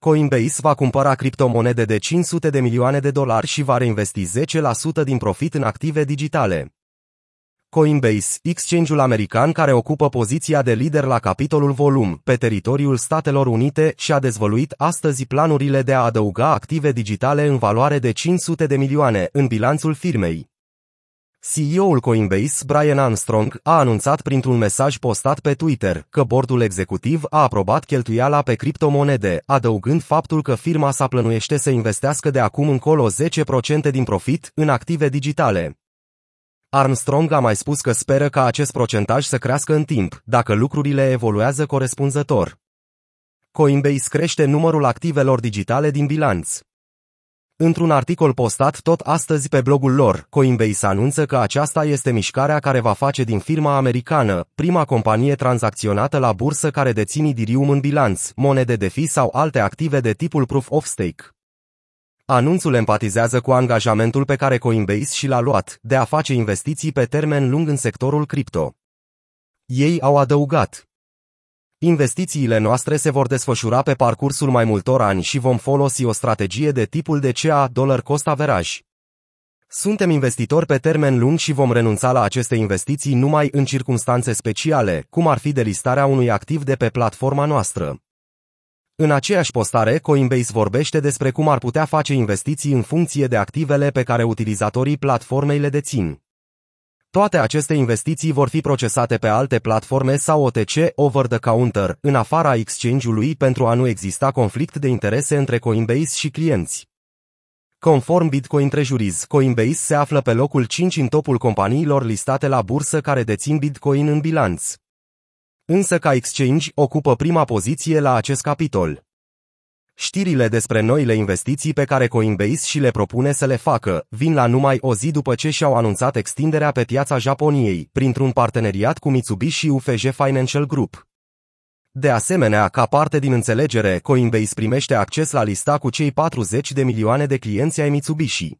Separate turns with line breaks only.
Coinbase va cumpăra criptomonede de 500 de milioane de dolari și va reinvesti 10% din profit în active digitale. Coinbase, exchange-ul american care ocupă poziția de lider la capitolul volum pe teritoriul Statelor Unite și-a dezvăluit astăzi planurile de a adăuga active digitale în valoare de 500 de milioane în bilanțul firmei. CEO-ul Coinbase, Brian Armstrong, a anunțat printr-un mesaj postat pe Twitter că bordul executiv a aprobat cheltuiala pe criptomonede, adăugând faptul că firma sa plănuiește să investească de acum încolo 10% din profit în active digitale. Armstrong a mai spus că speră ca acest procentaj să crească în timp, dacă lucrurile evoluează corespunzător. Coinbase crește numărul activelor digitale din bilanț. Într-un articol postat tot astăzi pe blogul lor, Coinbase anunță că aceasta este mișcarea care va face din firma americană prima companie tranzacționată la bursă care deține Ethereum în bilanț, monede de fi sau alte active de tipul Proof of Stake. Anunțul empatizează cu angajamentul pe care Coinbase și l-a luat de a face investiții pe termen lung în sectorul cripto. Ei au adăugat. Investițiile noastre se vor desfășura pe parcursul mai multor ani și vom folosi o strategie de tipul de CA dollar cost average. Suntem investitori pe termen lung și vom renunța la aceste investiții numai în circunstanțe speciale, cum ar fi delistarea unui activ de pe platforma noastră. În aceeași postare, Coinbase vorbește despre cum ar putea face investiții în funcție de activele pe care utilizatorii platformei le dețin. Toate aceste investiții vor fi procesate pe alte platforme sau OTC over-the-counter, în afara exchange-ului pentru a nu exista conflict de interese între Coinbase și clienți. Conform Bitcoin Treasuries, Coinbase se află pe locul 5 în topul companiilor listate la bursă care dețin Bitcoin în bilanț însă ca exchange ocupă prima poziție la acest capitol. Știrile despre noile investiții pe care Coinbase și le propune să le facă vin la numai o zi după ce și-au anunțat extinderea pe piața Japoniei, printr-un parteneriat cu Mitsubishi UFJ Financial Group. De asemenea, ca parte din înțelegere, Coinbase primește acces la lista cu cei 40 de milioane de clienți ai Mitsubishi.